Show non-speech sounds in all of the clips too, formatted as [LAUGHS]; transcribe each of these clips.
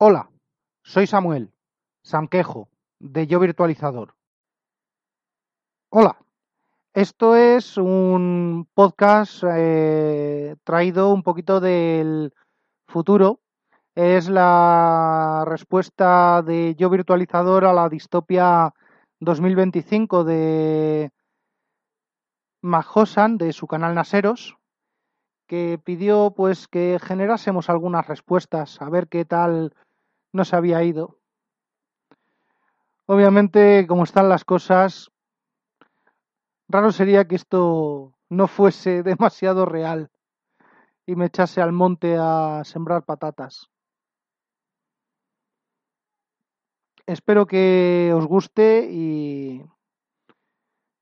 Hola, soy Samuel, Sanquejo, de Yo Virtualizador. Hola, esto es un podcast eh, traído un poquito del futuro. Es la respuesta de Yo Virtualizador a la distopia 2025 de Majosan, de su canal Naseros, que pidió pues que generásemos algunas respuestas, a ver qué tal nos había ido. Obviamente, como están las cosas, raro sería que esto no fuese [LAUGHS] demasiado real y me echase al monte a sembrar patatas. Espero que os guste y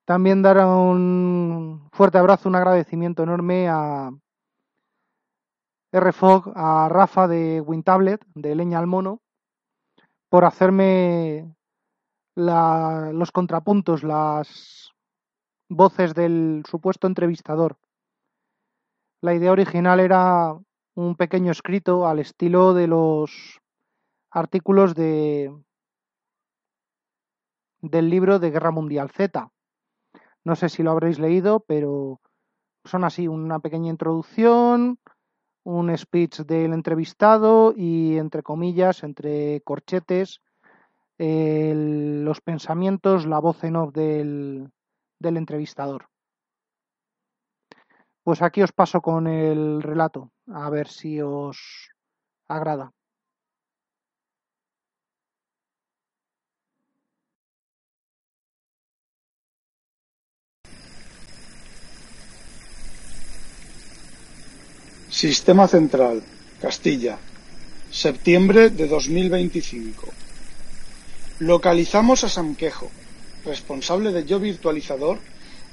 también dar un fuerte abrazo, un agradecimiento enorme a RFOG, a Rafa de WinTablet, de Leña al Mono, por hacerme los contrapuntos, las voces del supuesto entrevistador. La idea original era un pequeño escrito al estilo de los artículos de del libro de Guerra Mundial Z. No sé si lo habréis leído, pero son así, una pequeña introducción, un speech del entrevistado y, entre comillas, entre corchetes, los pensamientos, la voz en off del, del entrevistador. Pues aquí os paso con el relato, a ver si os agrada. Sistema Central, Castilla, septiembre de 2025. Localizamos a Sanquejo, responsable de Yo Virtualizador,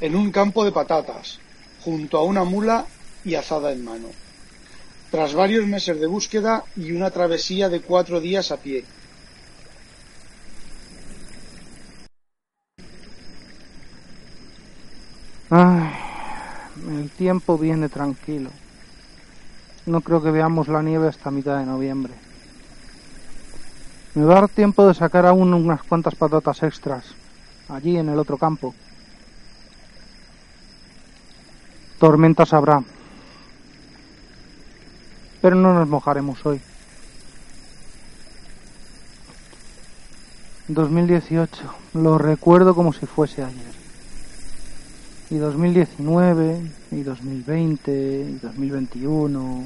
en un campo de patatas, junto a una mula y azada en mano. Tras varios meses de búsqueda y una travesía de cuatro días a pie. Ay, el tiempo viene tranquilo. No creo que veamos la nieve hasta mitad de noviembre. Me va a dar tiempo de sacar aún unas cuantas patatas extras, allí en el otro campo. Tormentas habrá. Pero no nos mojaremos hoy. 2018, lo recuerdo como si fuese ayer. Y 2019, y 2020, y 2021.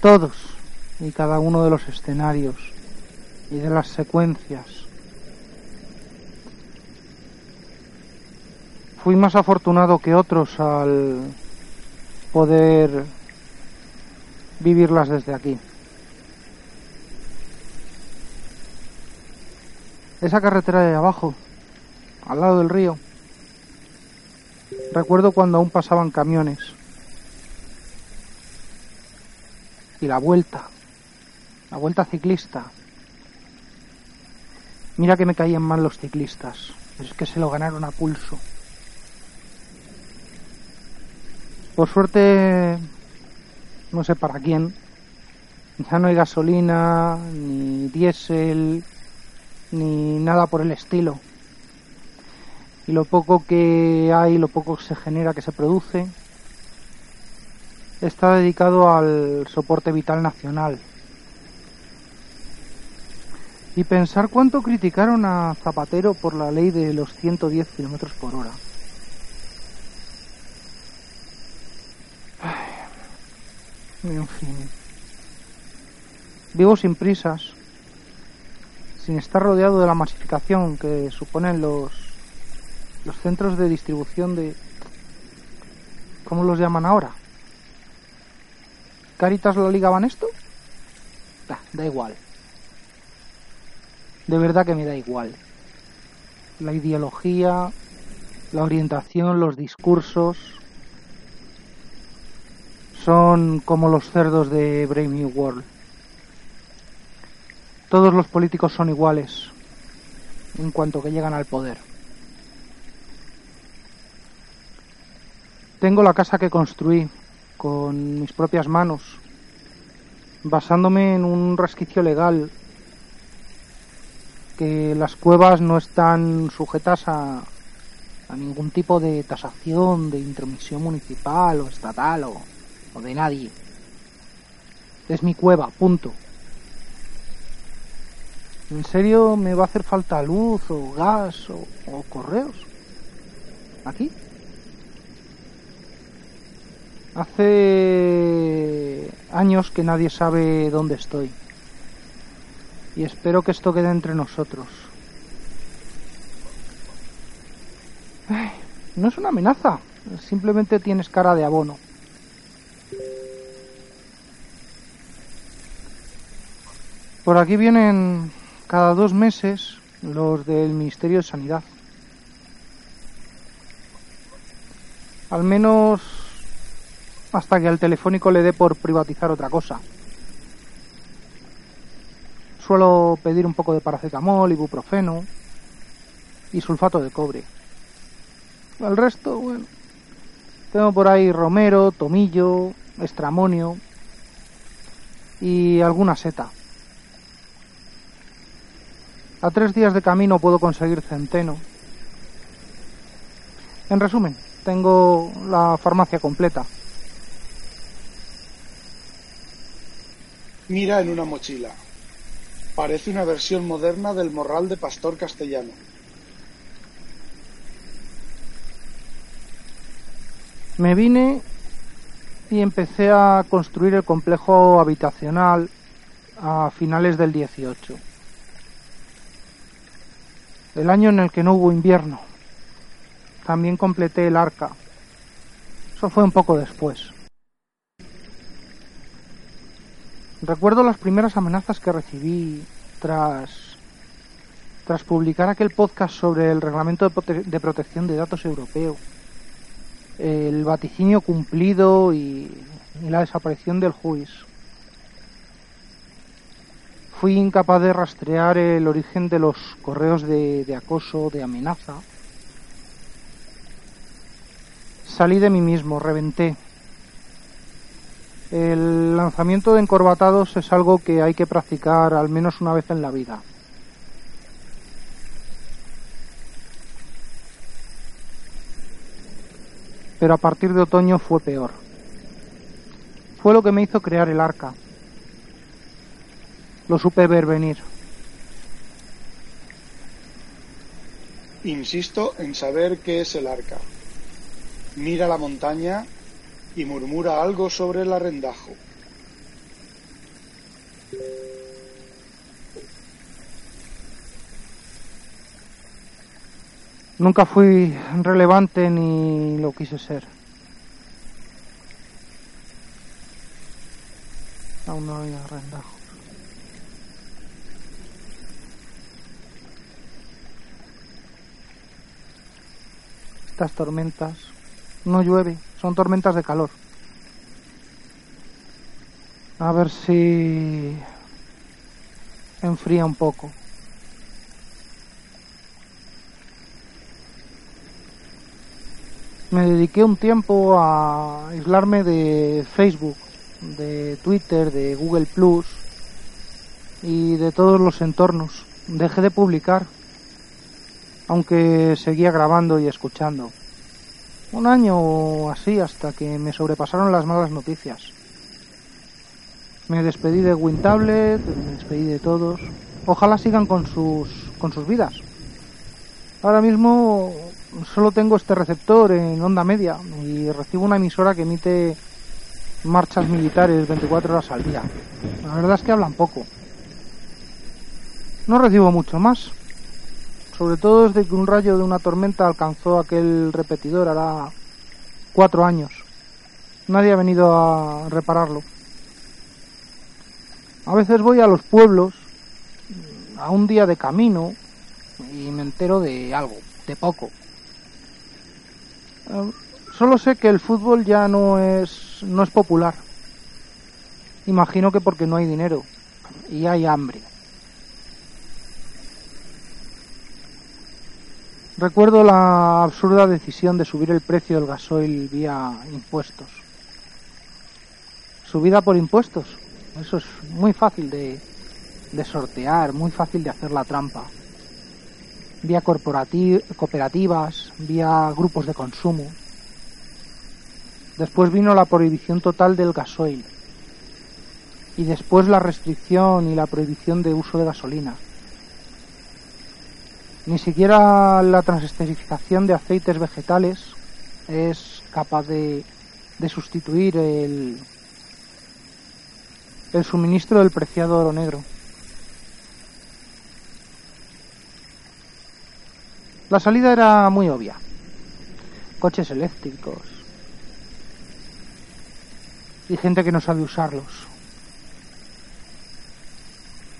Todos y cada uno de los escenarios y de las secuencias. Fui más afortunado que otros al poder vivirlas desde aquí. Esa carretera de abajo, al lado del río, recuerdo cuando aún pasaban camiones. Y la vuelta, la vuelta ciclista, Mira que me caían mal los ciclistas. Es que se lo ganaron a pulso. Por suerte, no sé para quién, ya no hay gasolina, ni diésel, ni nada por el estilo. Y lo poco que hay, lo poco que se genera, que se produce, está dedicado al soporte vital nacional, y pensar cuánto criticaron a Zapatero por la ley de los 110 kilómetros por hora. en fin. Vivo sin prisas, sin estar rodeado de la masificación que suponen los, los centros de distribución de... ¿Cómo los llaman ahora? ¿Caritas lo ligaban esto? da igual de verdad que me da igual. La ideología, la orientación, los discursos son como los cerdos de Brave New World. Todos los políticos son iguales en cuanto que llegan al poder. Tengo la casa que construí con mis propias manos basándome en un resquicio legal que las cuevas no están sujetas a, ningún tipo de tasación, de intromisión municipal o estatal o, o de nadie. Es mi cueva, punto. ¿En serio me va a hacer falta luz o gas o correos? ¿Aquí? Hace años que nadie sabe dónde estoy. Y espero que esto quede entre nosotros. No es una amenaza, simplemente tienes cara de abono. Por aquí vienen cada dos meses los del Ministerio de Sanidad. Al menos hasta que al telefónico le dé por privatizar otra cosa. Suelo pedir un poco de paracetamol, ibuprofeno y sulfato de cobre. El resto, bueno, tengo por ahí romero, tomillo, estramonio y alguna seta. A tres días de camino puedo conseguir centeno. En resumen, tengo la farmacia completa. Mira en una mochila. Parece una versión moderna del morral de pastor castellano. Me vine y empecé a construir el complejo habitacional a finales del 18. El año en el que no hubo invierno. También completé el arca. Eso fue un poco después. Recuerdo las primeras amenazas que recibí tras tras publicar aquel podcast sobre el reglamento de, prote de protección de datos europeo, el vaticinio cumplido y, la desaparición del juiz. Fui incapaz de rastrear el origen de los correos de acoso, de amenaza. Salí de mí mismo, reventé, el lanzamiento de encorbatados es algo que hay que practicar al menos una vez en la vida. Pero a partir de otoño fue peor. Fue lo que me hizo crear el arca. Lo supe ver venir. Insisto en saber qué es el arca. Mira la montaña y murmura algo sobre el arrendajo. Nunca fui relevante ni lo quise ser. Aún no hay arrendajo. Estas tormentas no llueve, son tormentas de calor. A ver si enfría un poco. Me dediqué un tiempo a aislarme de Facebook, de Twitter, de Google Plus y de todos los entornos. Dejé de publicar, aunque seguía grabando y escuchando un año así hasta que me sobrepasaron las malas noticias. Me despedí de WinTablet, me despedí de todos. Ojalá sigan con sus con sus vidas. Ahora mismo solo tengo este receptor en onda media y recibo una emisora que emite marchas militares 24 horas al día. La verdad es que hablan poco. No recibo mucho más sobre todo desde que un rayo de una tormenta alcanzó aquel repetidor hará cuatro años. Nadie ha venido a repararlo. A veces voy a los pueblos a un día de camino y me entero de algo, de poco. Eh, solo sé que el fútbol ya no es no es popular. Imagino que porque no hay dinero y hay hambre. Recuerdo la absurda decisión de subir el precio del gasoil vía impuestos. ¿Subida por impuestos? Eso es muy fácil de, de sortear, muy fácil de hacer la trampa. Vía cooperativas, vía grupos de consumo. Después vino la prohibición total del gasoil. Y después la restricción y la prohibición de uso de gasolina. Ni siquiera la transesterificación de aceites vegetales es capaz de, sustituir el, el suministro del preciado oro negro. La salida era muy obvia. Coches eléctricos. Y gente que no sabe usarlos.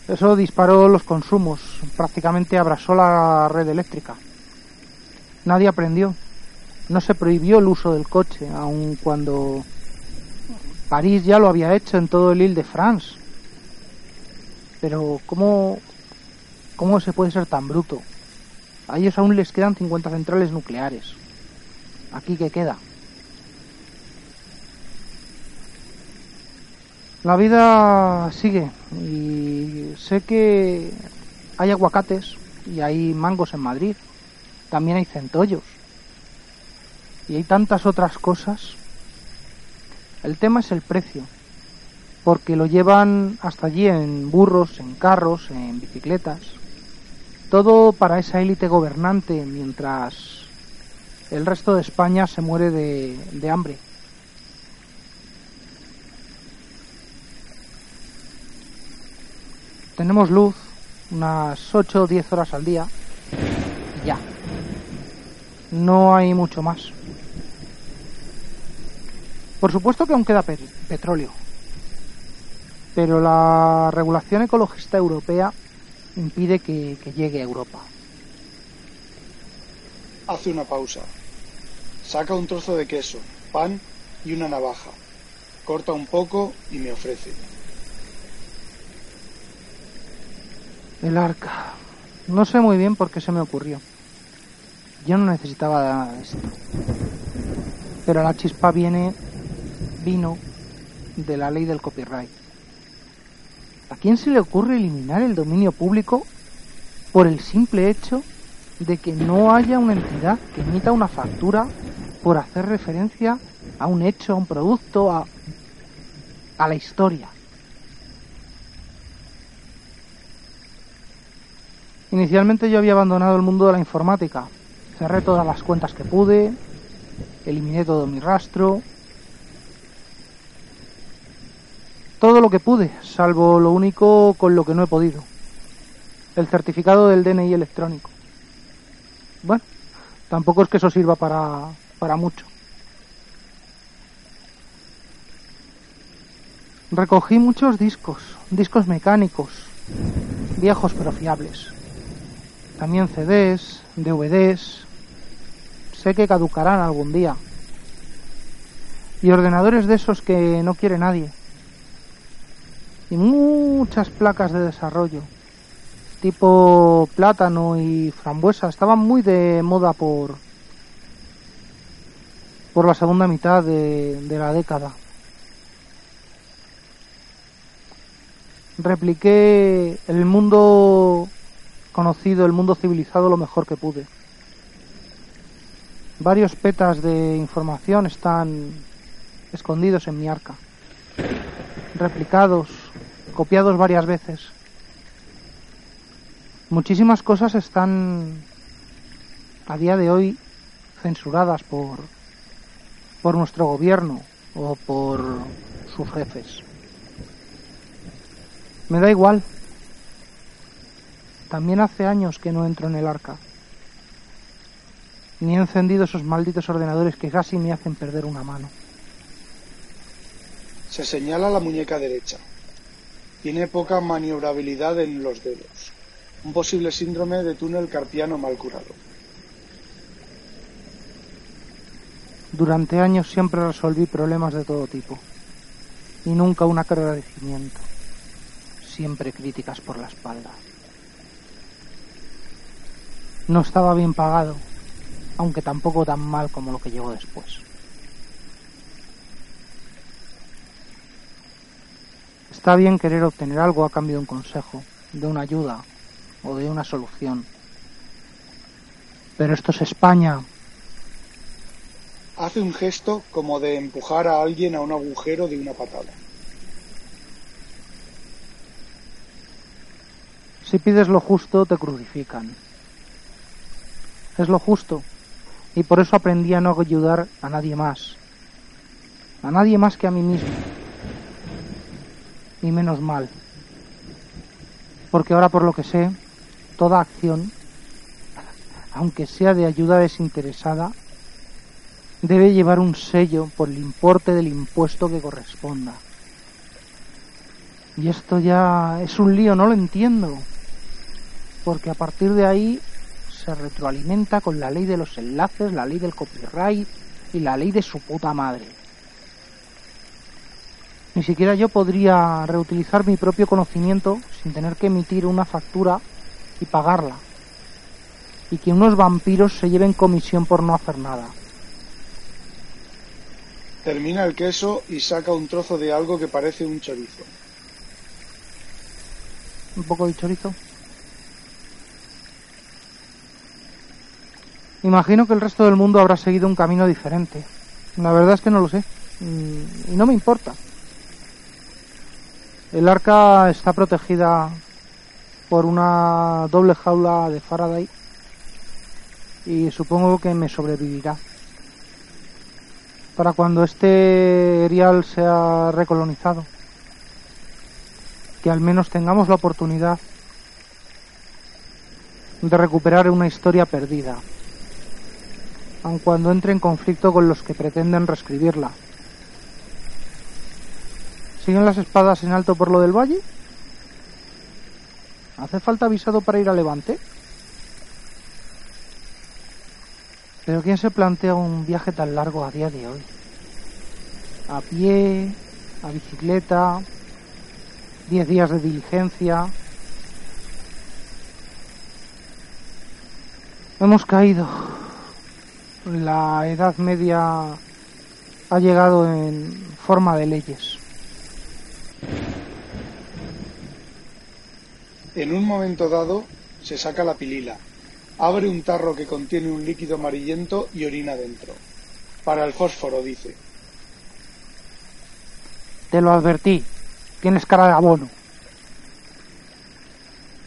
Eso disparó los consumos, prácticamente abrasó la red eléctrica. Nadie aprendió. No se prohibió el uso del coche, aun cuando París ya lo había hecho en todo el Ile de France. Pero ¿cómo, cómo se puede ser tan bruto? A ellos aún les quedan 50 centrales nucleares. ¿Aquí qué queda? La vida sigue y sé que hay aguacates y hay mangos en Madrid. También hay centollos. Y hay tantas otras cosas. El tema es el precio. Porque lo llevan hasta allí en burros, en carros, en bicicletas. Todo para esa élite gobernante mientras el resto de España se muere de, de hambre. Tenemos luz unas 8 o 10 horas al día y ya. No hay mucho más. Por supuesto que aún queda petróleo, pero la regulación ecologista europea impide que, llegue a Europa. Hace una pausa. Saca un trozo de queso, pan y una navaja. Corta un poco y me ofrece. El arca. No sé muy bien por qué se me ocurrió. Yo no necesitaba esto. Pero la chispa viene, vino de la ley del copyright. ¿A quién se le ocurre eliminar el dominio público por el simple hecho de que no haya una entidad que emita una factura por hacer referencia a un hecho, a un producto, a, a la historia? Inicialmente yo había abandonado el mundo de la informática. Cerré todas las cuentas que pude, eliminé todo mi rastro, todo lo que pude, salvo lo único con lo que no he podido. El certificado del DNI electrónico. Bueno, tampoco es que eso sirva para, para mucho. Recogí muchos discos, discos mecánicos, viejos pero fiables también CDs, DVDs, sé que caducarán algún día. Y ordenadores de esos que no quiere nadie. Y muchas placas de desarrollo, tipo plátano y frambuesa, estaban muy de moda por, por la segunda mitad de, de la década. Repliqué el mundo conocido el mundo civilizado lo mejor que pude. Varios petas de información están escondidos en mi arca, replicados, copiados varias veces. Muchísimas cosas están a día de hoy censuradas por, por nuestro gobierno o por sus jefes. Me da igual, también hace años que no entro en el arca. Ni he encendido esos malditos ordenadores que casi me hacen perder una mano. Se señala la muñeca derecha. Tiene poca maniobrabilidad en los dedos. Un posible síndrome de túnel carpiano mal curado. Durante años siempre resolví problemas de todo tipo. Y nunca un agradecimiento. Siempre críticas por la espalda. No estaba bien pagado, aunque tampoco tan mal como lo que llegó después. Está bien querer obtener algo a cambio de un consejo, de una ayuda o de una solución. Pero esto es España. Hace un gesto como de empujar a alguien a un agujero de una patada. Si pides lo justo, te crucifican. Es lo justo. Y por eso aprendí a no ayudar a nadie más. A nadie más que a mí mismo. Y menos mal. Porque ahora por lo que sé, toda acción, aunque sea de ayuda desinteresada, debe llevar un sello por el importe del impuesto que corresponda. Y esto ya es un lío, no lo entiendo. Porque a partir de ahí se retroalimenta con la ley de los enlaces, la ley del copyright y la ley de su puta madre. Ni siquiera yo podría reutilizar mi propio conocimiento sin tener que emitir una factura y pagarla. Y que unos vampiros se lleven comisión por no hacer nada. Termina el queso y saca un trozo de algo que parece un chorizo. Un poco de chorizo. Imagino que el resto del mundo habrá seguido un camino diferente. La verdad es que no lo sé. Mm, y no me importa. El arca está protegida por una doble jaula de Faraday y supongo que me sobrevivirá. Para cuando este erial sea recolonizado. Que al menos tengamos la oportunidad de recuperar una historia perdida aun cuando entre en conflicto con los que pretenden reescribirla. ¿Siguen las espadas en alto por lo del valle? ¿Hace falta avisado para ir a Levante? Pero ¿quién se plantea un viaje tan largo a día de hoy? A pie, a bicicleta, diez días de diligencia. Hemos caído la Edad Media ha llegado en forma de leyes. En un momento dado se saca la pilila, abre un tarro que contiene un líquido amarillento y orina dentro. Para el fósforo, dice. Te lo advertí. Tienes cara de abono.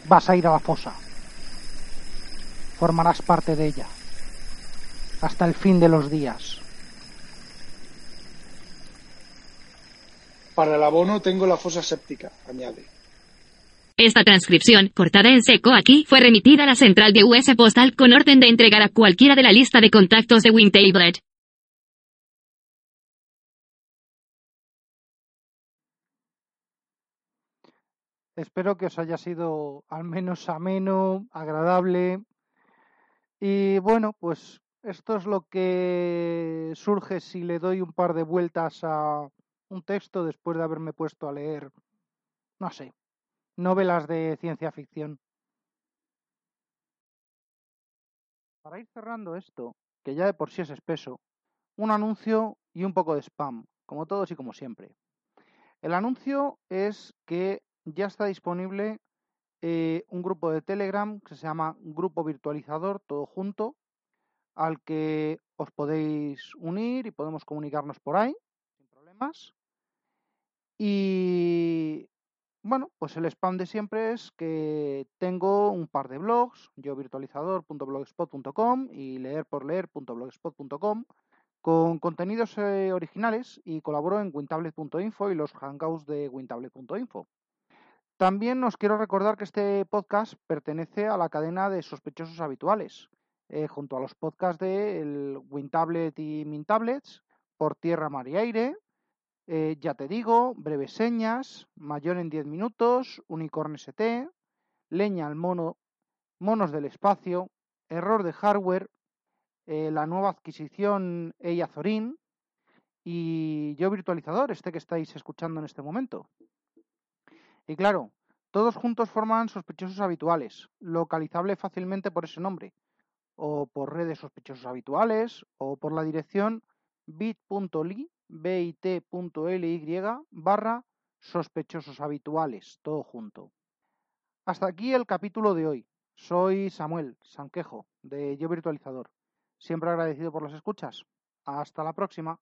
Vas a ir a la fosa. Formarás parte de ella hasta el fin de los días. Para el abono tengo la fosa séptica, añade. Esta transcripción, cortada en seco aquí, fue remitida a la central de US Postal con orden de entregar a cualquiera de la lista de contactos de Wintablet. Espero que os haya sido al menos ameno, agradable. Y bueno, pues esto es lo que surge si le doy un par de vueltas a un texto después de haberme puesto a leer, no sé, novelas de ciencia ficción. Para ir cerrando esto, que ya de por sí es espeso, un anuncio y un poco de spam, como todos y como siempre. El anuncio es que ya está disponible eh, un grupo de Telegram que se llama Grupo Virtualizador, todo junto, al que os podéis unir y podemos comunicarnos por ahí, sin problemas. Y bueno, pues el spam de siempre es que tengo un par de blogs, yo virtualizador.blogspot.com y leerporleer.blogspot.com con contenidos eh, originales y colaboro en wintablet.info y los hangouts de wintablet.info. También os quiero recordar que este podcast pertenece a la cadena de sospechosos habituales, eh, junto a los podcasts de el WinTablet y MinTablets, Por Tierra, Mar y Aire, eh, Ya Te Digo, Breves Señas, Mayor en 10 Minutos, Unicorn ST, Leña al Mono, Monos del Espacio, Error de Hardware, eh, la nueva adquisición Eiazorin y Yo Virtualizador, este que estáis escuchando en este momento. Y claro, todos juntos forman sospechosos habituales, localizable fácilmente por ese nombre, o por redes sospechosos habituales o por la dirección bit.ly bit.ly barra sospechosos habituales, todo junto. Hasta aquí el capítulo de hoy. Soy Samuel Sanquejo, de Yo Virtualizador. Siempre agradecido por las escuchas. Hasta la próxima.